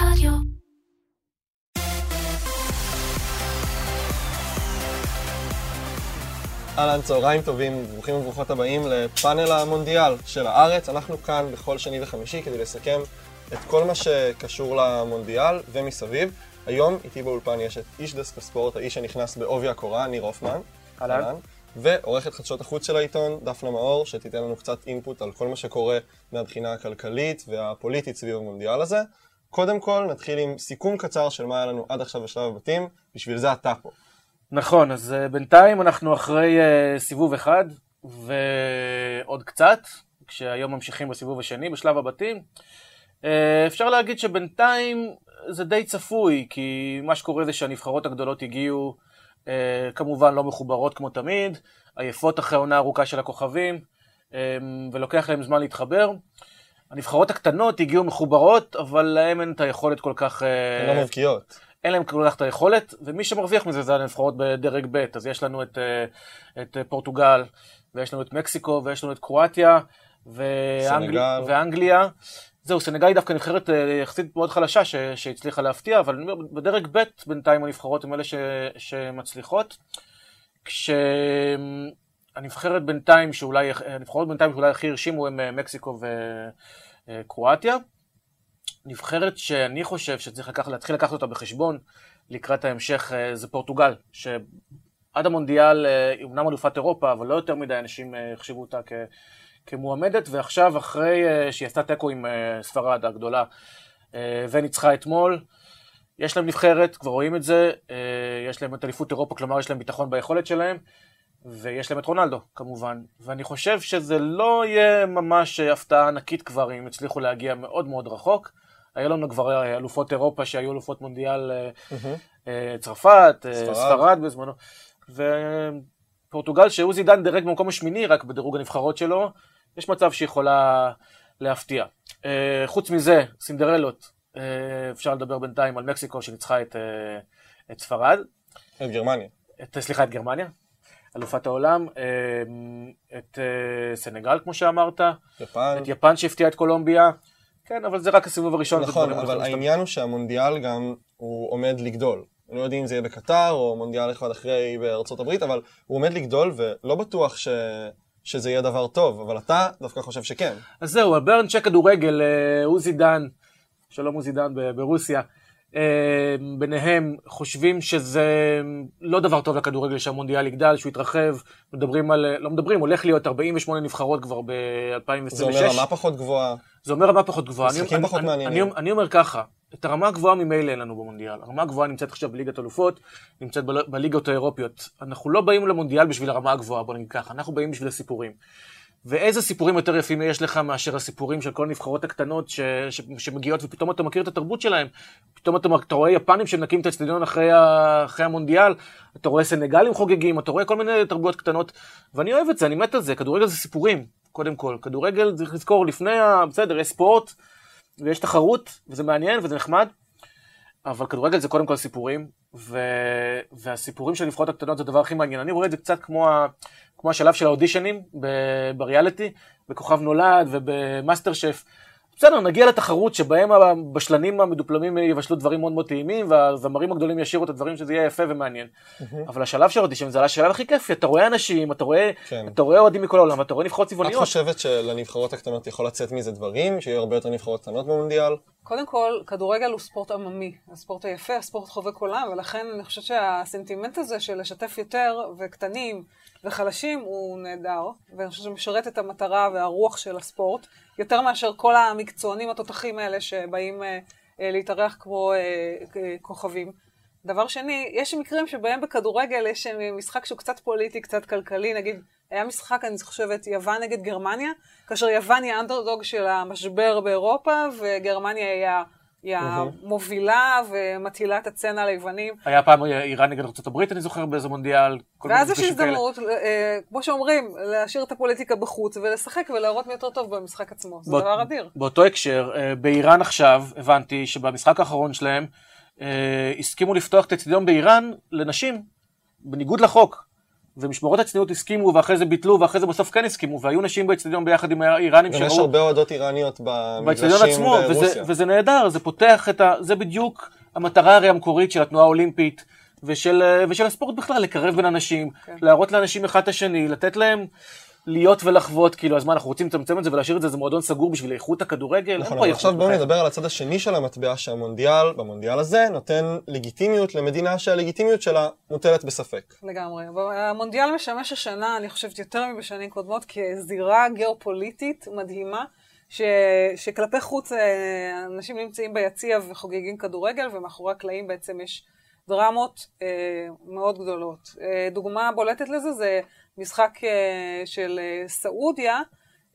רדיו. אהלן, צהריים טובים, ברוכים וברוכות הבאים לפאנל המונדיאל של הארץ. אנחנו כאן בכל שני וחמישי כדי לסכם את כל מה שקשור למונדיאל ומסביב. היום איתי באולפן יש את איש דסק הספורט, האיש שנכנס בעובי הקורה, ניר הופמן. אהלן. ועורכת חדשות החוץ של העיתון, דפנה מאור, שתיתן לנו קצת אינפוט על כל מה שקורה מהבחינה הכלכלית והפוליטית סביב המונדיאל הזה. קודם כל, נתחיל עם סיכום קצר של מה היה לנו עד עכשיו בשלב הבתים, בשביל זה אתה פה. נכון, אז uh, בינתיים אנחנו אחרי uh, סיבוב אחד ועוד קצת, כשהיום ממשיכים בסיבוב השני בשלב הבתים. Uh, אפשר להגיד שבינתיים זה די צפוי, כי מה שקורה זה שהנבחרות הגדולות הגיעו uh, כמובן לא מחוברות כמו תמיד, עייפות אחרי עונה ארוכה של הכוכבים, um, ולוקח להם זמן להתחבר. הנבחרות הקטנות הגיעו מחוברות, אבל להם אין את היכולת כל כך... הן לא מבקיעות. אין להם כל כך את היכולת, ומי שמרוויח מזה זה הנבחרות בדרג ב', אז יש לנו את, אה, את פורטוגל, ויש לנו את מקסיקו, ויש לנו את קרואטיה, ואנגל... ואנגליה. זהו, סנגל היא דווקא נבחרת אה, יחסית מאוד חלשה ש... שהצליחה להפתיע, אבל בדרג ב' בינתיים הנבחרות הן אלה ש... שמצליחות. כשהנבחרת בינתיים שאולי, הנבחרות בינתיים שאולי הכי הרשימו הם אה, מקסיקו וקרואטיה. נבחרת שאני חושב שצריך לקח, להתחיל לקחת אותה בחשבון לקראת ההמשך אה, זה פורטוגל, שעד המונדיאל אה, היא אומנם אלופת אירופה, אבל לא יותר מדי אנשים אה, החשיבו אותה כ, כמועמדת, ועכשיו אחרי שהיא עשתה תיקו עם ספרד הגדולה וניצחה אתמול, יש להם נבחרת, כבר רואים את זה, יש להם את אליפות אירופה, כלומר יש להם ביטחון ביכולת שלהם, ויש להם את רונלדו כמובן, ואני חושב שזה לא יהיה ממש הפתעה ענקית כבר אם יצליחו להגיע מאוד מאוד רחוק. היה לנו כבר אלופות אירופה שהיו אלופות מונדיאל mm-hmm. צרפת, ספרד, ספרד בזמנו, ופורטוגל שעוזי דן דירג במקום השמיני רק בדירוג הנבחרות שלו, יש מצב שיכולה להפתיע. חוץ מזה, סינדרלות, אפשר לדבר בינתיים על מקסיקו שניצחה את, את ספרד. את גרמניה. את, סליחה, את גרמניה. אלופת העולם, את סנגל כמו שאמרת, יפן. את יפן שהפתיעה את קולומביה, כן, אבל זה רק הסיבוב הראשון. נכון, אבל העניין הוא שהמונדיאל גם הוא עומד לגדול. אני לא יודע אם זה יהיה בקטר או מונדיאל אחד אחרי בארצות הברית, אבל הוא עומד לגדול ולא בטוח ש... שזה יהיה דבר טוב, אבל אתה דווקא חושב שכן. אז זהו, הברנצ'ק כדורגל, עוזי דן, שלום עוזי דן ברוסיה, ביניהם חושבים שזה לא דבר טוב לכדורגל שהמונדיאל יגדל, שהוא יתרחב, מדברים על, לא מדברים, הולך להיות 48 נבחרות כבר ב-2026. זה אומר רמה פחות גבוהה. זה אומר רמה פחות גבוהה. משחקים פחות אני, מעניינים. אני, אני אומר ככה, את הרמה הגבוהה ממילא אין לנו במונדיאל. הרמה הגבוהה נמצאת עכשיו בליגת אלופות, נמצאת בליגות האירופיות. אנחנו לא באים למונדיאל בשביל הרמה הגבוהה, בוא נגיד ככה, אנחנו באים בשביל הסיפורים. ואיזה סיפורים יותר יפים יש לך מאשר הסיפורים של כל הנבחרות הקטנות ש, ש, שמגיעות ופתאום אתה מכיר את התרבות שלהם. פתאום אתה, אתה רואה יפנים שמנקים את האצטדיון אחרי, ה- אחרי המונדיאל, אתה רואה סנגלים חוגגים, אתה רואה כל מיני תרבויות קטנות, ואני אוהב את זה, אני מת על זה, כדורגל זה סיפורים, קודם כל. כדורגל צריך לזכור לפני, ה... בסדר, יש ספורט, ויש תחרות, וזה מעניין וזה נחמד, אבל כדורגל זה קודם כל סיפורים, ו... והסיפורים של הנבחרות הקטנות זה הדבר הכי מעניין. אני רואה את זה קצת כמו, ה... כמו השלב של האודישנים. בריאליטי, בכוכב נולד ובמאסטר שף. בסדר, נגיע לתחרות שבהם הבשלנים המדופלמים יבשלו דברים מאוד מאוד טעימים, והזמרים הגדולים ישירו את הדברים שזה יהיה יפה ומעניין. אבל השלב של האודישן זה השלב הכי כיפי, אתה רואה אנשים, אתה רואה, כן. אתה רואה אוהדים מכל העולם, אתה רואה נבחרות את צבעוניות. חושבת שלנבחרות הקטנות יכול לצאת מזה דברים? שיהיו הרבה יותר נבחרות קטנות במונדיאל? קודם כל, כדורגל הוא ספורט עממי, הספורט היפה, הספורט חובק עולם, ולכן אני חושבת שהסנטימנט הזה של לשתף יותר וקטנים וחלשים הוא נהדר, ואני חושבת שמשרת את המטרה והרוח של הספורט, יותר מאשר כל המקצוענים התותחים האלה שבאים אה, אה, להתארח כמו אה, אה, כוכבים. דבר שני, יש מקרים שבהם בכדורגל יש משחק שהוא קצת פוליטי, קצת כלכלי, נגיד, היה משחק, אני חושבת, יוון נגד גרמניה, כאשר יוון היא האנדרדוג של המשבר באירופה, וגרמניה היא היא המובילה ומטילה את הצנע על היוונים. היה פעם איראן נגד ארה"ב, אני זוכר, באיזה מונדיאל. ואז יש. הזדמנות, אה, כמו שאומרים, להשאיר את הפוליטיקה בחוץ ולשחק ולהראות מי יותר טוב במשחק עצמו. זה דבר אדיר. באותו הקשר, אה, באיראן עכשיו, הבנתי שבמשחק האחרון שלהם, אה, הסכימו לפתוח את האצטדיון באיראן לנשים, בניגוד לחוק. ומשמרות הצניעות הסכימו, ואחרי זה ביטלו, ואחרי זה בסוף כן הסכימו, והיו נשים באצטדיון ביחד עם האיראנים שראו... ויש הרבה אוהדות איראניות במגרשים ברוסיה. וזה, וזה נהדר, זה פותח את ה... זה בדיוק המטרה הרי המקורית של התנועה האולימפית, ושל, ושל הספורט בכלל, לקרב בין אנשים, כן. להראות לאנשים אחד את השני, לתת להם להיות ולחוות, כאילו, אז מה, אנחנו רוצים לצמצם את זה ולהשאיר את זה, זה מועדון סגור בשביל איכות הכדורגל? נכון, אבל עכשיו בואו נדבר על הצד השני של המטבע, שהמונדיאל, במונדיאל הזה, נותן לגיטימיות למדינה שהלגיטימיות שלה מוטלת בספק. לגמרי. המונדיאל משמש השנה, אני חושבת, יותר מבשנים קודמות, כזירה גיאופוליטית מדהימה. ש, שכלפי חוץ אה, אנשים נמצאים ביציע וחוגגים כדורגל, ומאחורי הקלעים בעצם יש דרמות אה, מאוד גדולות. אה, דוגמה בולטת לזה זה משחק אה, של אה, סעודיה,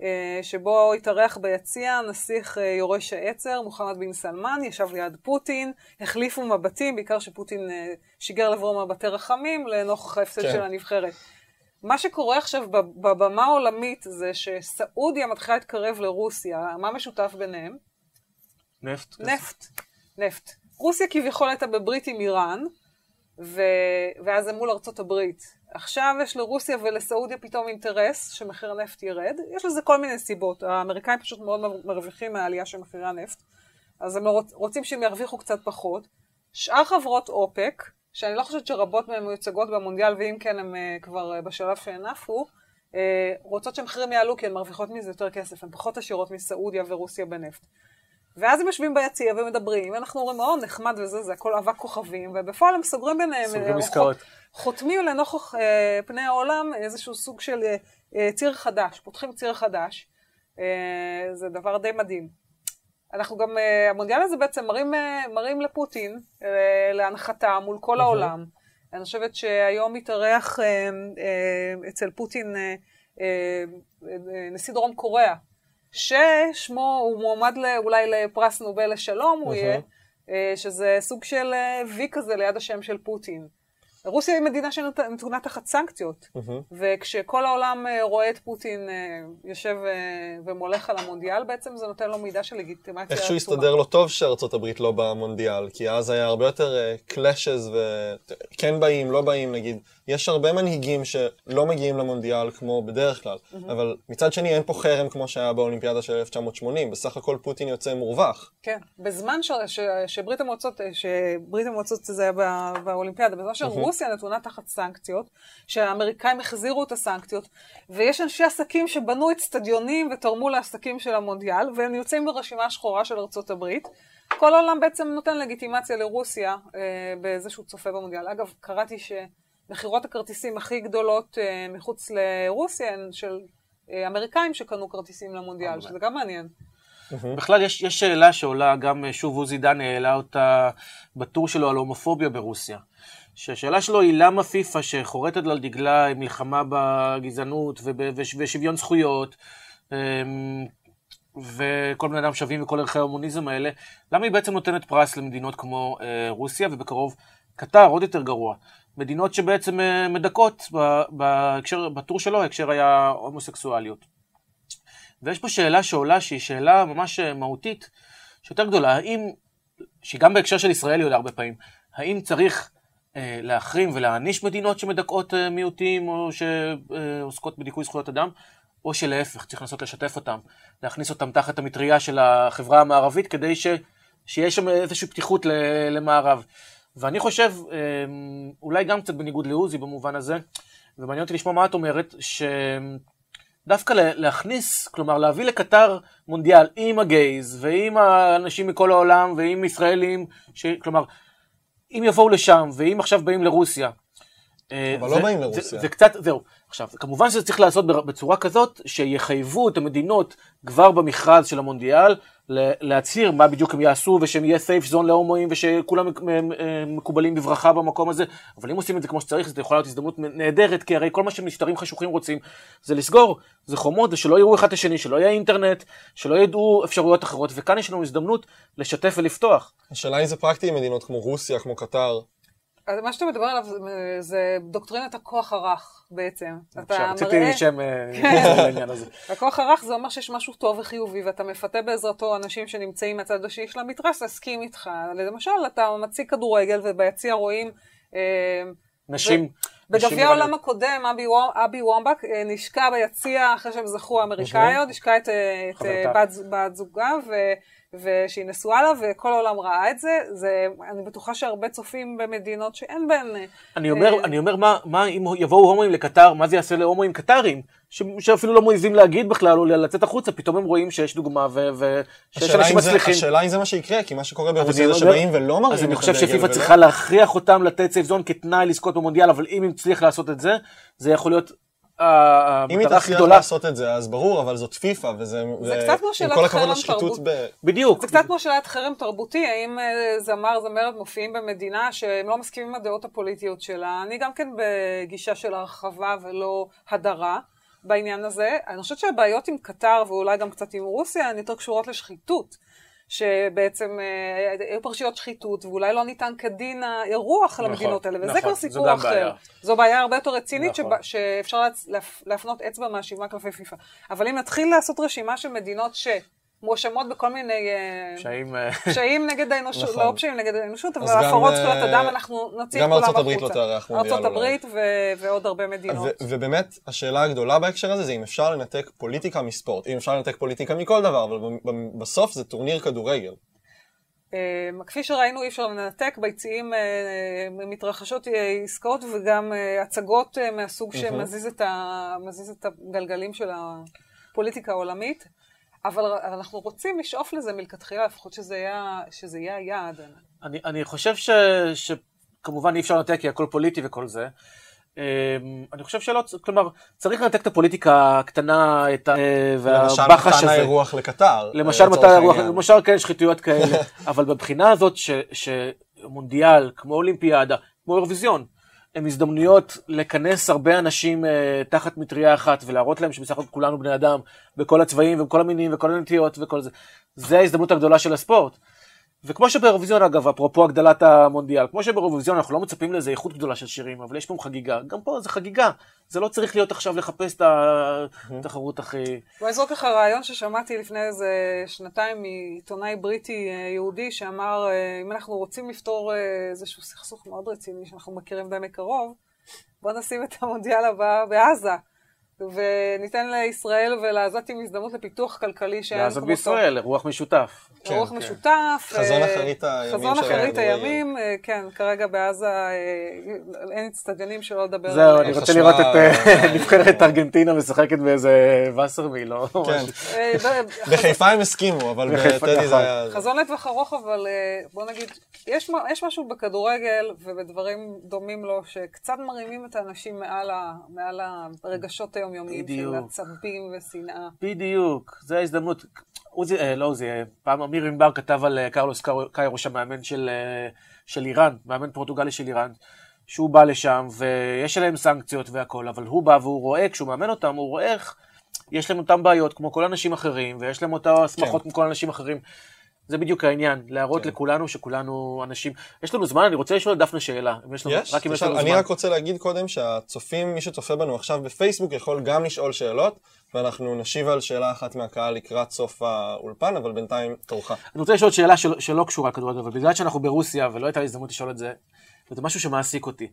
אה, שבו התארח ביציע נסיך יורש העצר, מוחמד בן סלמן, ישב ליד פוטין, החליפו מבטים, בעיקר שפוטין שיגר לעברו מבטי רחמים לנוכח ההפסד כן. של הנבחרת. מה שקורה עכשיו בבמה העולמית זה שסעודיה מתחילה להתקרב לרוסיה, מה משותף ביניהם? נפט. נפט, נפט. רוסיה כביכול הייתה בברית עם איראן, ו... ואז זה מול ארצות הברית. עכשיו יש לרוסיה ולסעודיה פתאום אינטרס שמחיר הנפט ירד. יש לזה כל מיני סיבות. האמריקאים פשוט מאוד מרוויחים מהעלייה של מחירי הנפט, אז הם רוצים שהם ירוויחו קצת פחות. שאר חברות אופק, שאני לא חושבת שרבות מהן מיוצגות במונדיאל, ואם כן הן uh, כבר uh, בשלב שהן עפו, uh, רוצות שהמחירים יעלו כי הן מרוויחות מזה יותר כסף, הן פחות עשירות מסעודיה ורוסיה בנפט. ואז הם יושבים ביציע ומדברים, ואנחנו אומרים, מאוד נחמד וזה, זה הכל אבק כוכבים, ובפועל הם סוגרים ביניהם. סוגרים עסקאות. חותמים לנוכח אה, פני העולם איזשהו סוג של אה, אה, ציר חדש, פותחים ציר חדש. אה, זה דבר די מדהים. אנחנו גם, אה, המונדיאל הזה בעצם מראים, אה, מראים לפוטין, אה, להנחתה מול כל mm-hmm. העולם. אני חושבת שהיום מתארח אה, אה, אצל פוטין אה, אה, אה, נשיא דרום קוריאה, ששמו הוא מועמד לא, אולי לפרס נובל לשלום, הוא יהיה, אה, שזה סוג של אה, וי כזה ליד השם של פוטין. רוסיה היא מדינה שנתונה תחת סנקציות. וכשכל העולם אה, רואה את פוטין יושב ומולך על המונדיאל, בעצם זה נותן לו מידה של לגיטימציה. איכשהו הסתדר לו טוב שארצות הברית לא במונדיאל, כי אז היה הרבה יותר קלאשז וכן באים, לא באים, נגיד. יש הרבה מנהיגים שלא מגיעים למונדיאל כמו בדרך כלל, mm-hmm. אבל מצד שני אין פה חרם כמו שהיה באולימפיאדה של 1980, בסך הכל פוטין יוצא מורווח. כן, בזמן ש, ש, שברית המועצות, שברית המועצות זה היה בא, באולימפיאדה, בזמן שרוסיה mm-hmm. נתונה תחת סנקציות, שהאמריקאים החזירו את הסנקציות, ויש אנשי עסקים שבנו אצטדיונים ותרמו לעסקים של המונדיאל, והם יוצאים ברשימה השחורה של ארצות הברית. כל העולם בעצם נותן לגיטימציה לרוסיה אה, באיזה שהוא צופה במונדיאל. אגב, קראתי ש... מכירות הכרטיסים הכי גדולות אה, מחוץ לרוסיה הן של אה, אמריקאים שקנו כרטיסים למונדיאל, שזה גם מעניין. בכלל יש, יש שאלה שעולה, גם אה, שוב עוזי דני העלה אותה בטור שלו על הומופוביה ברוסיה. שהשאלה שלו היא למה פיפ"א שחורטת על דגלה מלחמה בגזענות ושוויון זכויות אמ, וכל בני אדם שווים וכל ערכי ההומוניזם האלה, למה היא בעצם נותנת פרס למדינות כמו רוסיה ובקרוב קטר, עוד יותר גרוע. מדינות שבעצם אה, מדכאות בהקשר, בטור שלו, ההקשר היה הומוסקסואליות. ויש פה שאלה שעולה שהיא שאלה ממש אה, מהותית, שיותר גדולה, האם, שהיא גם בהקשר של ישראל היא עולה הרבה פעמים, האם צריך אה, להחרים ולהעניש מדינות שמדכאות אה, מיעוטים או שעוסקות בדיכוי זכויות אדם, או שלהפך, צריך לנסות לשתף אותם, להכניס אותם תחת המטריה של החברה המערבית כדי ש, שיהיה שם איזושהי פתיחות למערב. ואני חושב, אמ, אולי גם קצת בניגוד לעוזי במובן הזה, ומעניין אותי לשמוע מה את אומרת, שדווקא להכניס, כלומר להביא לקטר מונדיאל עם הגייז ועם האנשים מכל העולם ועם ישראלים, ש... כלומר, אם יבואו לשם ואם עכשיו באים לרוסיה. אה, אבל לא באים לרוסיה. זה, זה קצת, זהו. עכשיו, כמובן שזה צריך לעשות בצורה כזאת שיחייבו את המדינות כבר במכרז של המונדיאל להצהיר מה בדיוק הם יעשו ושהם יהיה סייף זון להומואים ושכולם מקובלים בברכה במקום הזה. אבל אם עושים את זה כמו שצריך זה יכול להיות הזדמנות נהדרת כי הרי כל מה שמשטרים חשוכים רוצים זה לסגור זה חומות ושלא יראו אחד את השני שלא יהיה אינטרנט שלא ידעו אפשרויות אחרות. וכאן יש לנו הזדמנות לשתף ולפתוח. השאלה אם זה פרקטי עם מדינות כמו רוסיה כמו קטר אז מה שאתה מדבר עליו זה דוקטרינת הכוח הרך בעצם. רציתי שם אה, לעניין הזה. הכוח הרך זה אומר שיש משהו טוב וחיובי ואתה מפתה בעזרתו אנשים שנמצאים מהצד השני של המתרס להסכים איתך. למשל, אתה מציג כדורגל וביציע רואים... אה, נשים, בגביע העולם הקודם, אבי, אבי וומבק אה, נשקע ביציע אחרי שהם זכו האמריקאיות, נשקע את, בת, זוגה, ו, ושהיא נשואה לה, וכל העולם ראה את זה. זה. אני בטוחה שהרבה צופים במדינות שאין בהן... אני אומר, אה, אני אומר מה, מה אם יבואו הומואים לקטר, מה זה יעשה להומואים קטרים? ש, שאפילו לא מעזים להגיד בכלל, או לצאת החוצה, פתאום הם רואים שיש דוגמה, ושיש אנשים מצליחים. השאלה אם זה מה שיקרה, כי מה שקורה ברוסיה זה שבאים ולא מראים אז אני חושב שפיפ"א צריכה להכריח אותם לתת סייף זון כתנאי לזכות במונדיאל, אבל אם היא תצליח לעשות את זה, זה יכול להיות אם היא תצליח לעשות את זה, אז ברור, אבל זאת פיפ"א, וזה... זה קצת כמו שאלת חרם תרבותי. בדיוק. זה קצת כמו שאלת חרם תרבותי, האם אה, זמר, זמרת מופיעים במדינה שהם לא מסכימים עם הדעות הפוליטיות שלה. אני גם כן בגישה של הרחבה ולא הדרה בעניין הזה. אני חושבת שהבעיות עם קטר, ואולי גם קצת עם רוסיה, הן יותר קשורות לשחיתות. שבעצם אה, היו פרשיות שחיתות, ואולי לא ניתן כדין האירוח נכון, למדינות האלה, וזה נכון, כבר סיפור אחר. בעיה. זו בעיה הרבה יותר רצינית, נכון. שבא, שאפשר להפ, להפנות אצבע מאשימה כלפי פיפ"א. אבל אם נתחיל לעשות רשימה של מדינות ש... מואשמות בכל מיני אה, פשעים, פשעים נגד האנושות, נכון. לא פשעים נגד האנושות, אבל הפרות זכויות אה, אדם אנחנו נוציא את כולם החוצה. גם הברית לא תארח מונדיאל. הברית ועוד הרבה מדינות. ובאמת, השאלה הגדולה בהקשר הזה זה אם אפשר לנתק פוליטיקה מספורט, אם אפשר לנתק פוליטיקה מכל דבר, אבל בסוף זה טורניר כדורגל. אה, כפי שראינו, אי אפשר לנתק, ביציעים מתרחשות עסקאות וגם הצגות מהסוג שמזיז את הגלגלים של הפוליטיקה העולמית. אבל אנחנו רוצים לשאוף לזה מלכתחילה, לפחות שזה יהיה, שזה יהיה היעד. אני, אני חושב ש, שכמובן אי אפשר לנתק כי הכל פוליטי וכל זה. אמ, אני חושב שלא, כלומר, צריך לנתק את הפוליטיקה הקטנה, את ה... והבחש הזה. למשל מתן האירוח לקטר. למשל מתן האירוח, למשל כן, שחיתויות כאלה. אבל בבחינה הזאת ש, שמונדיאל, כמו אולימפיאדה, כמו אירוויזיון, הם הזדמנויות לכנס הרבה אנשים uh, תחת מטריה אחת ולהראות להם שבסך הכל כולנו בני אדם בכל הצבעים ובכל המינים וכל הנטיות וכל זה. זה ההזדמנות הגדולה של הספורט. וכמו שבאירוויזיון אגב, אפרופו הגדלת המונדיאל, כמו שבאירוויזיון אנחנו לא מצפים לאיזה איכות גדולה של שירים, אבל יש פה חגיגה, גם פה זה חגיגה, זה לא צריך להיות עכשיו לחפש את התחרות הכי... בוא נזרוק לך רעיון ששמעתי לפני איזה שנתיים מעיתונאי בריטי אה, יהודי שאמר, אה, אם אנחנו רוצים לפתור אה, איזשהו סכסוך מאוד רציני שאנחנו מכירים די מקרוב, בוא נשים את המונדיאל הבא בעזה. וניתן לישראל ולעזתים הזדמנות לפיתוח כלכלי שאין כמותו. לעזת בישראל, אירוח משותף. כן, אירוח כן. משותף. חזון אה, אחרית הימים. חזון אחרית הימים, אה, כן, כרגע בעזה אה, אין אצטדיונים שלא לדבר זהו, אני רוצה לראות את נבחרת ארגנטינה משחקת באיזה וסרמיל, לא כן. בחיפה הם הסכימו, אבל בטדי זה היה... חזון לטווח ארוך, אבל בוא נגיד, יש משהו בכדורגל ובדברים דומים לו, שקצת מרימים את האנשים מעל הרגשות היום. יומיומיים של עצבים ושנאה. בדיוק, זו ההזדמנות. עוזי, אה, לא עוזי, אה, פעם אמיר ענבר כתב על אה, קרלוס קיירוש, המאמן של, של איראן, מאמן פורטוגלי של איראן, שהוא בא לשם ויש עליהם סנקציות והכל, אבל הוא בא והוא רואה, כשהוא מאמן אותם, הוא רואה איך יש להם אותם בעיות כמו כל אנשים אחרים, ויש להם אותה הסמכות כן. כמו כל אנשים אחרים. זה בדיוק העניין, להראות כן. לכולנו שכולנו אנשים. יש לנו זמן, אני רוצה לשאול את דפנה שאלה. יש לנו, יש? רק אם יש לנו זמן. אני רק רוצה להגיד קודם שהצופים, מי שצופה בנו עכשיו בפייסבוק, יכול גם לשאול שאלות, ואנחנו נשיב על שאלה אחת מהקהל לקראת סוף האולפן, אבל בינתיים תורך. אני רוצה לשאול שאלה של, שלא קשורה לכדורגל, אבל בגלל שאנחנו ברוסיה ולא הייתה לי הזדמנות לשאול את זה, וזה משהו שמעסיק אותי.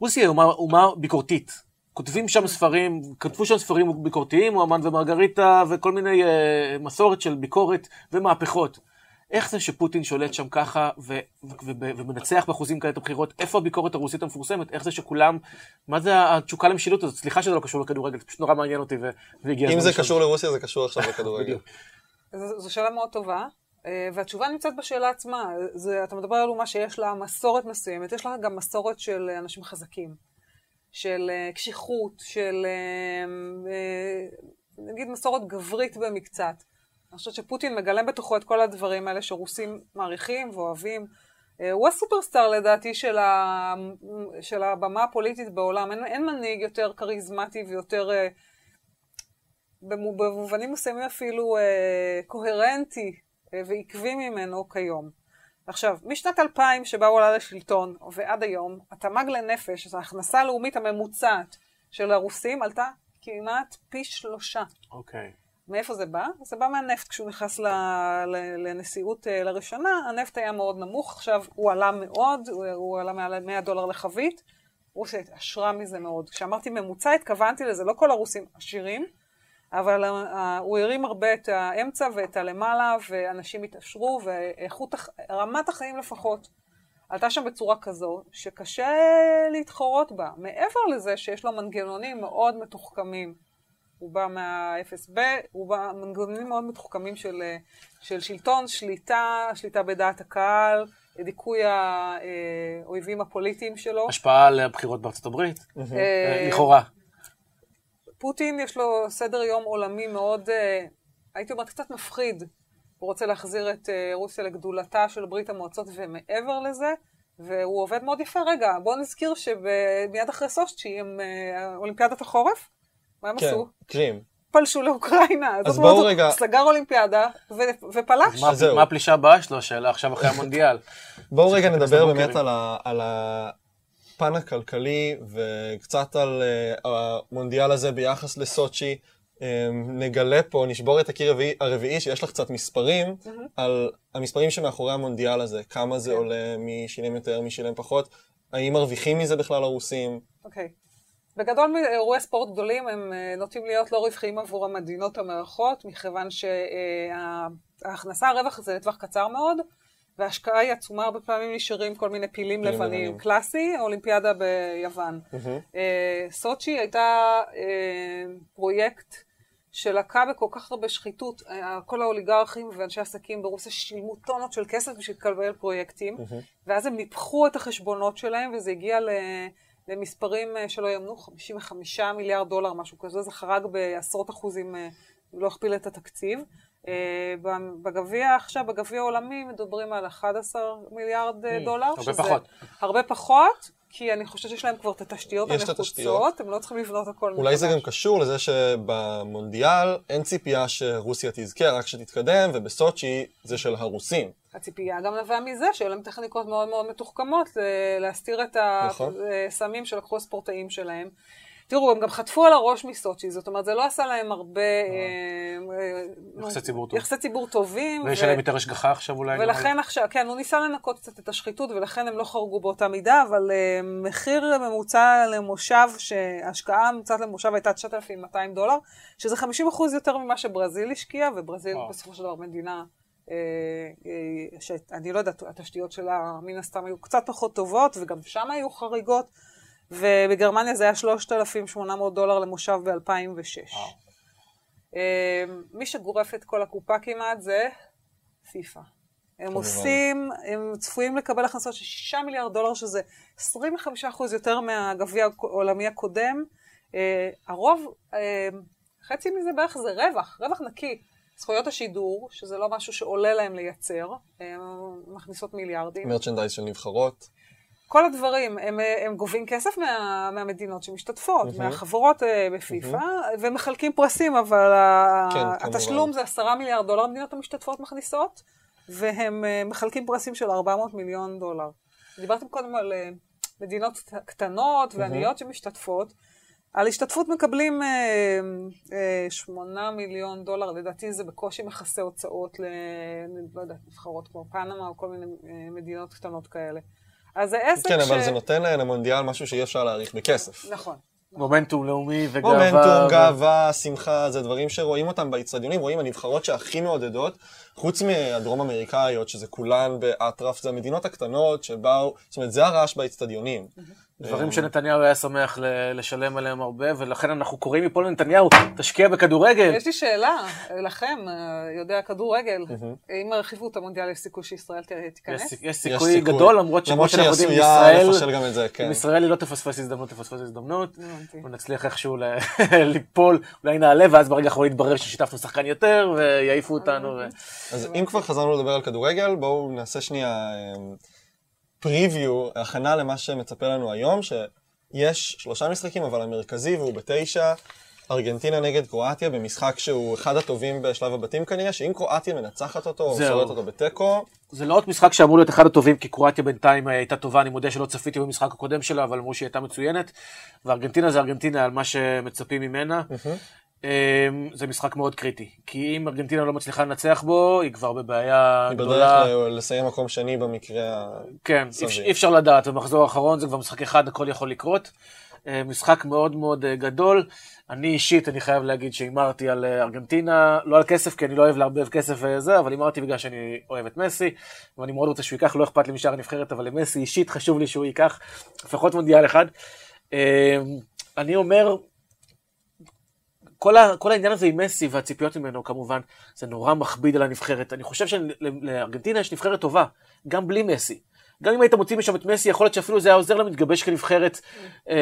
רוסיה היא אומה ביקורתית. כותבים שם ספרים, כתבו שם ספרים ביקורתיים, הוא אמן ומרגריטה וכל מיני uh, מסורת של ביקורת ומהפכות. איך זה שפוטין שולט שם ככה ו- ו- ו- ומנצח באחוזים כאלה את הבחירות? איפה הביקורת הרוסית המפורסמת? איך זה שכולם... מה זה התשוקה למשילות הזאת? סליחה שזה לא קשור לכדורגל, זה פשוט נורא מעניין אותי והגיע הזמן. אם זה קשור לרוסיה, זה קשור עכשיו לכדורגל. זו שאלה מאוד טובה. אה, והתשובה נמצאת בשאלה עצמה. זה, אתה מדבר על אומה שיש לה מסורת מסוימת, יש לה גם מסורת של אנשים חזקים. של uh, קשיחות, של uh, uh, נגיד מסורת גברית במקצת. אני חושבת שפוטין מגלם בתוכו את כל הדברים האלה שרוסים מעריכים ואוהבים. הוא הסופרסטאר לדעתי של, ה, של הבמה הפוליטית בעולם. אין, אין מנהיג יותר כריזמטי ויותר, uh, במובנים מסוימים אפילו uh, קוהרנטי uh, ועקבי ממנו כיום. עכשיו, משנת 2000 שבה הוא עלה לשלטון ועד היום, התמ"ג לנפש, ההכנסה הלאומית הממוצעת של הרוסים עלתה כמעט פי שלושה. אוקיי. Okay. מאיפה זה בא? זה בא מהנפט. כשהוא נכנס ל, ל, לנשיאות אה, לראשונה, הנפט היה מאוד נמוך, עכשיו הוא עלה מאוד, הוא, הוא עלה מעל 100 דולר לחבית, רוסיה התעשרה מזה מאוד. כשאמרתי ממוצע, התכוונתי לזה, לא כל הרוסים עשירים, אבל הוא הרים הרבה את האמצע ואת הלמעלה, ואנשים התעשרו, ואיכות, רמת החיים לפחות, עלתה שם בצורה כזו, שקשה להתחרות בה. מעבר לזה שיש לו מנגנונים מאוד מתוחכמים. הוא בא מה-FSB, הוא בא מנגנונים מאוד מתוחכמים של, של שלטון, שליטה, שליטה בדעת הקהל, דיכוי האויבים הפוליטיים שלו. השפעה על הבחירות בארצות הברית, אה, לכאורה. פוטין יש לו סדר יום עולמי מאוד, אה, הייתי אומרת, קצת מפחיד. הוא רוצה להחזיר את אה, רוסיה לגדולתה של ברית המועצות ומעבר לזה, והוא עובד מאוד יפה. רגע, בואו נזכיר שמיד אחרי סושצ'י הם אולימפיאדת החורף, מה הם כן, עשו? קרים. פלשו לאוקראינה. אז בואו רגע- סגר אולימפיאדה ו- ופלש. מה-. מה הפלישה הבאה שלו? השאלה עכשיו אחרי המונדיאל. בואו רגע נדבר. באמת על, ה, על הפן הכלכלי וקצת על uh, המונדיאל הזה ביחס לסוצ'י. Um, נגלה פה, נשבור את הקיר הרביעי, הרביעי שיש לך קצת מספרים על המספרים שמאחורי המונדיאל הזה, כמה זה כן. עולה, מי שילם יותר, מי שילם פחות, האם מרוויחים מזה בכלל הרוסים? אוקיי. בגדול אירועי ספורט גדולים הם אה, נוטים להיות לא רווחיים עבור המדינות המארחות, מכיוון שההכנסה, הרווח זה לטווח קצר מאוד, וההשקעה היא עצומה, הרבה פעמים נשארים כל מיני פילים פילים לבנים. לבנים. קלאסי, אולימפיאדה ביוון. אה, סוצ'י הייתה אה, פרויקט שלקה בכל כך הרבה שחיתות. אה, כל האוליגרכים ואנשי עסקים ברוסיה שילמו טונות של כסף בשביל לקבל פרויקטים, ואז הם ניפחו את החשבונות שלהם, וזה הגיע ל... למספרים אה, שלא יאמנו, 55 מיליארד דולר, משהו כזה, זה חרג בעשרות אחוזים, אה, לא הכפיל את התקציב. אה, בגביע עכשיו, בגביע העולמי, מדברים על 11 מיליארד אה, דולר. הרבה שזה פחות. הרבה פחות, כי אני חושבת שיש להם כבר את התשתיות הנחוצות. הם לא צריכים לבנות הכל אולי זה מחדש. גם קשור לזה שבמונדיאל אין ציפייה שרוסיה תזכה, רק שתתקדם, ובסוצ'י זה של הרוסים. הציפייה גם נבעה מזה שהיו להם טכניקות מאוד מאוד מתוחכמות ל- להסתיר את נכון. הסמים שלקחו הספורטאים שלהם. תראו, הם גם חטפו על הראש מסוצ'י, זאת אומרת, זה לא עשה להם הרבה... אה, אה, יחסי נו, ציבור טוב. יחסי ציבור טובים. ויש עליהם יותר השגחה עכשיו אולי. ולכן עכשיו, כן, הוא ניסה לנקות קצת את השחיתות, ולכן הם לא חרגו באותה מידה, אבל מחיר ממוצע למושב, שההשקעה הממוצעת למושב הייתה 9,200 דולר, שזה 50% יותר ממה שברזיל השקיעה, וברזיל. בסופו של דבר מדינה, אה, אה, שאני לא יודעת, התשתיות שלה מן הסתם היו קצת פחות טובות, וגם שם היו חריגות, ובגרמניה זה היה 3,800 דולר למושב ב-2006. וואו. אה, מי שגורף את כל הקופה כמעט זה פיפ"א. הם. עושים, הם צפויים לקבל הכנסות של 6 מיליארד דולר, שזה 25% יותר מהגביע העולמי הקודם. אה, הרוב, אה, חצי מזה בערך זה רווח, רווח נקי. זכויות השידור, שזה לא משהו שעולה להם לייצר, הן מכניסות מיליארדים. מרצ'נדייז של נבחרות. כל הדברים, הם, הם גובים כסף מה, מהמדינות שמשתתפות, מהמם. מהחברות אה, בפיפ"א, ומחלקים פרסים, אבל כן, כמובן. התשלום זה עשרה מיליארד דולר המדינות המשתתפות מכניסות, והם אה, מחלקים פרסים של 400 מיליון דולר. דיברתם קודם על אה, מדינות קטנות ועניות שמשתתפות. על השתתפות מקבלים אה, אה, 8 מיליון דולר, לדעתי זה בקושי מכסה הוצאות ל... לא יודעת, נבחרות כמו פנמה או כל מיני אה, מדינות קטנות כאלה. אז זה עסק כן, ש... אבל זה נותן להם למונדיאל משהו שאי אפשר להעריך בכסף. נכון. מומנטום לאומי וגאווה. מומנטום, גאווה, שמחה, זה דברים שרואים אותם באיצטדיונים, רואים הנבחרות שהכי מעודדות, חוץ מהדרום אמריקאיות, שזה כולן באטרף, זה המדינות הקטנות שבאו, זאת אומרת, זה הרעש באיצטדיונים. דברים שנתניהו היה שמח ל- לשלם עליהם הרבה, ולכן אנחנו קוראים מפה לנתניהו, תשקיע בכדורגל. יש לי שאלה לכם, אה, יודע הכדורגל, אם הרחיבו את המונדיאל, יש סיכוי שישראל תיכנס? יש, סיכוי גדול, למרות שכמו שאנחנו יודעים, ישראל, כן. אם ישראל היא לא תפספס הזדמנות, תפספס הזדמנות. ונצליח איכשהו ל- ליפול, אולי נעלה, ואז ברגע האחרון יתברר ששיתפנו שחקן יותר, ויעיפו אותנו. אז אם כבר חזרנו לדבר על כדורגל, בואו נעשה שנייה פריוויו, הכנה למה שמצפה לנו היום, שיש שלושה משחקים, אבל המרכזי, והוא בתשע, ארגנטינה נגד קרואטיה, במשחק שהוא אחד הטובים בשלב הבתים כנראה, שאם קרואטיה מנצחת אותו, או. מסוררת אותו בתיקו, זה לא רק משחק שאמור להיות אחד הטובים, כי קרואטיה בינתיים אה, הייתה טובה, אני מודה שלא צפיתי במשחק הקודם שלה, אבל אמרו שהיא הייתה מצוינת. וארגנטינה זה ארגנטינה על מה שמצפים ממנה. אמ, זה משחק מאוד קריטי, כי אם ארגנטינה לא מצליחה לנצח בו, היא כבר בבעיה היא גדולה. בדרך ל- לסיים מקום שני במקרה. כן, סביר. אי אפשר- אי אפשר לדעת, במחזור האחרון זה כבר משחק אחד, הכל יכול לקרות. אה, משחק מאוד מאוד אה, גדול. אני אישית, אני חייב להגיד שהימרתי על אה, ארגנטינה, לא על כסף, כי אני לא אוהב לערבב כסף וזה, אבל הימרתי בגלל שאני אוהב את מסי, ואני מאוד רוצה שהוא ייקח, לא אכפת לי משאר הנבחרת, אבל למסי אישית חשוב לי שהוא ייקח לפחות מונדיאל אחד. אה, אני אומר, כל, ה, כל העניין הזה עם מסי והציפיות ממנו כמובן, זה נורא מכביד על הנבחרת. אני חושב שלארגנטינה יש נבחרת טובה, גם בלי מסי. גם אם היית מוציא משם את מסי, יכול להיות שאפילו זה היה עוזר לה להתגבש כנבחרת. אמ,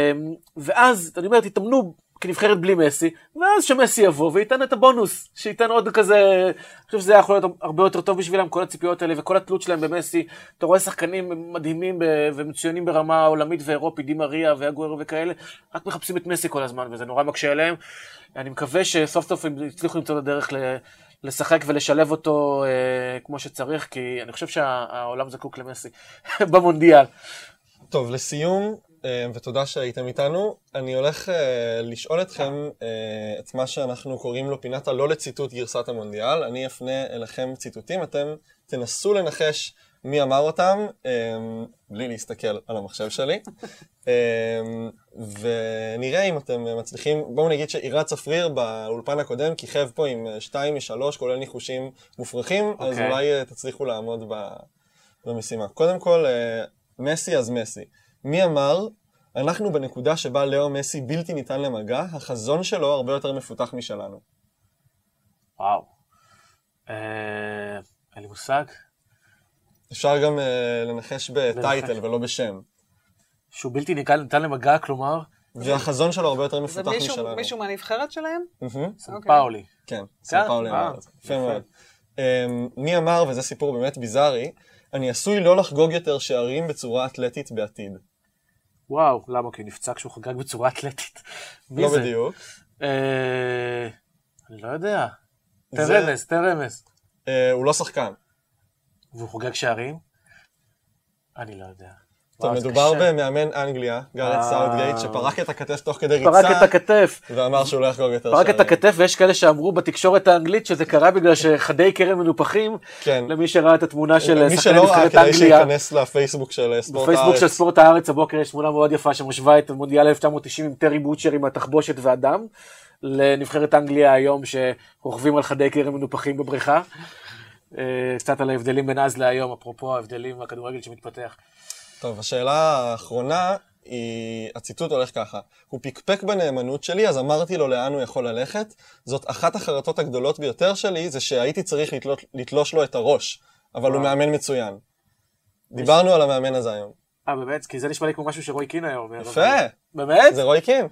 ואז, אני אומר, תתאמנו כנבחרת בלי מסי, ואז שמסי יבוא וייתן את הבונוס, שייתן עוד כזה, אני חושב שזה היה יכול להיות הרבה יותר טוב בשבילם, כל הציפיות האלה וכל התלות שלהם במסי. אתה רואה שחקנים מדהימים ומצוינים ברמה עולמית ואירופית, דימריה והגוארו וכאלה, רק מחפשים את מסי כל הזמן, וזה נורא מקשה עליהם. אני מקווה שסוף סוף הם יצליחו למצוא את הדרך לשחק ולשלב אותו אה, כמו שצריך, כי אני חושב שהעולם זקוק למסי במונדיאל. טוב, לסיום, ותודה שהייתם איתנו, אני הולך אה, לשאול אתכם אה, את מה שאנחנו קוראים לו פינת הלא לציטוט גרסת המונדיאל. אני אפנה אליכם ציטוטים, אתם תנסו לנחש מי אמר אותם, אה, בלי להסתכל על המחשב שלי. אה, ונראה אם אתם מצליחים, בואו נגיד שעירד צפריר באולפן הקודם כיכב פה עם 2 מ-3, כולל ניחושים מופרכים, אז אוקיי. אולי אה, תצליחו לעמוד. במשימה. קודם כל, אה, מסי אז מסי. מי אמר, אנחנו בנקודה שבה לאו מסי בלתי ניתן למגע, החזון שלו הרבה יותר מפותח משלנו. וואו. אה, אין לי מושג. אפשר גם אה, לנחש בטייטל. ולא בשם. שהוא בלתי ניתן ניתן למגע, כלומר, והחזון שלו הרבה יותר זה מפותח מישהו, משלנו. מישהו מהנבחרת שלהם? סן אוקיי. פאולי. כן, סן פאולי אה, זה. יפה. מאוד. אמ, מי אמר, וזה סיפור באמת ביזארי, אני עשוי לא לחגוג יותר שערים בצורה אתלטית בעתיד. וואו, למה? כי נפצע כשהוא חגג בצורה אתלטית. מי לא זה? בדיוק. אה, אני לא יודע. תן רמז, תן רמז. אה, הוא לא שחקן. והוא חוגג שערים? אני לא יודע. טוב, מדובר. במאמן אנגליה, גארת' אה. סאות'גייט, שפרק את הכתף תוך כדי פרק את ריצה, הכתף. ואמר שהוא לא יחגוג יותר פרק את שערים. הכתף, ויש כאלה שאמרו בתקשורת האנגלית שזה קרה בגלל שחדי קרן מנופחים, כן. למי שראה את התמונה של מי שחקני שלא ראה, נבחרת כדאי אנגליה. שייכנס לפייסבוק של ספורט בפייסבוק של הארץ. ספורט הארץ הבוקר יש תמונה מאוד יפה שמשווה את מונדיאל 1990 עם טרי בוטשר עם התחבושת והדם, לנבחרת אנגליה היום שרוכבים על חדי קרן מנופחים בבריכה. אה, קצת על ההבדלים בין אז להיום, אפרופו ההבדלים בכדורגל שמתפתח. טוב, השאלה האחרונה היא, הציטוט הולך ככה: הוא פקפק בנאמנות שלי, אז אמרתי לו לאן הוא יכול ללכת. זאת אחת החרטות הגדולות ביותר שלי, זה שהייתי צריך לתלות, לתלוש לו את הראש, אבל הוא. מאמן מצוין. דיברנו על המאמן הזה היום. אה באמת? כי זה נשמע לי כמו משהו שרוי קין היום. יפה, באמת? זה רוי קין,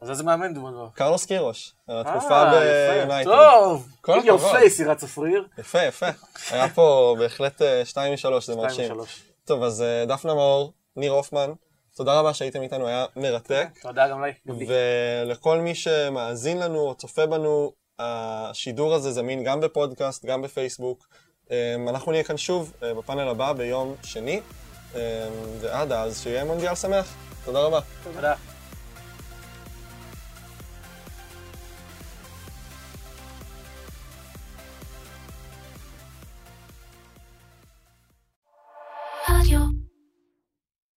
אז איזה מאמן דמותו? קרלוס קירוש, אה, התקופה ביונייטד. טוב, כל הכבוד. face, יראת צפריר. יפה, יפה. היה פה בהחלט 2 מ-3, זה מרשים. ושלוש. טוב, אז אה, דפנה מאור, ניר הופמן, תודה רבה שהייתם איתנו, היה מרתק. תודה גם לי. ולכל מי שמאזין לנו או צופה בנו, השידור הזה זמין גם בפודקאסט, גם בפייסבוק. אמ, אנחנו נהיה כאן שוב אה, בפאנל הבא ביום שני, אמ, ועד אז שיהיה מונדיאל שמח. תודה רבה. תודה.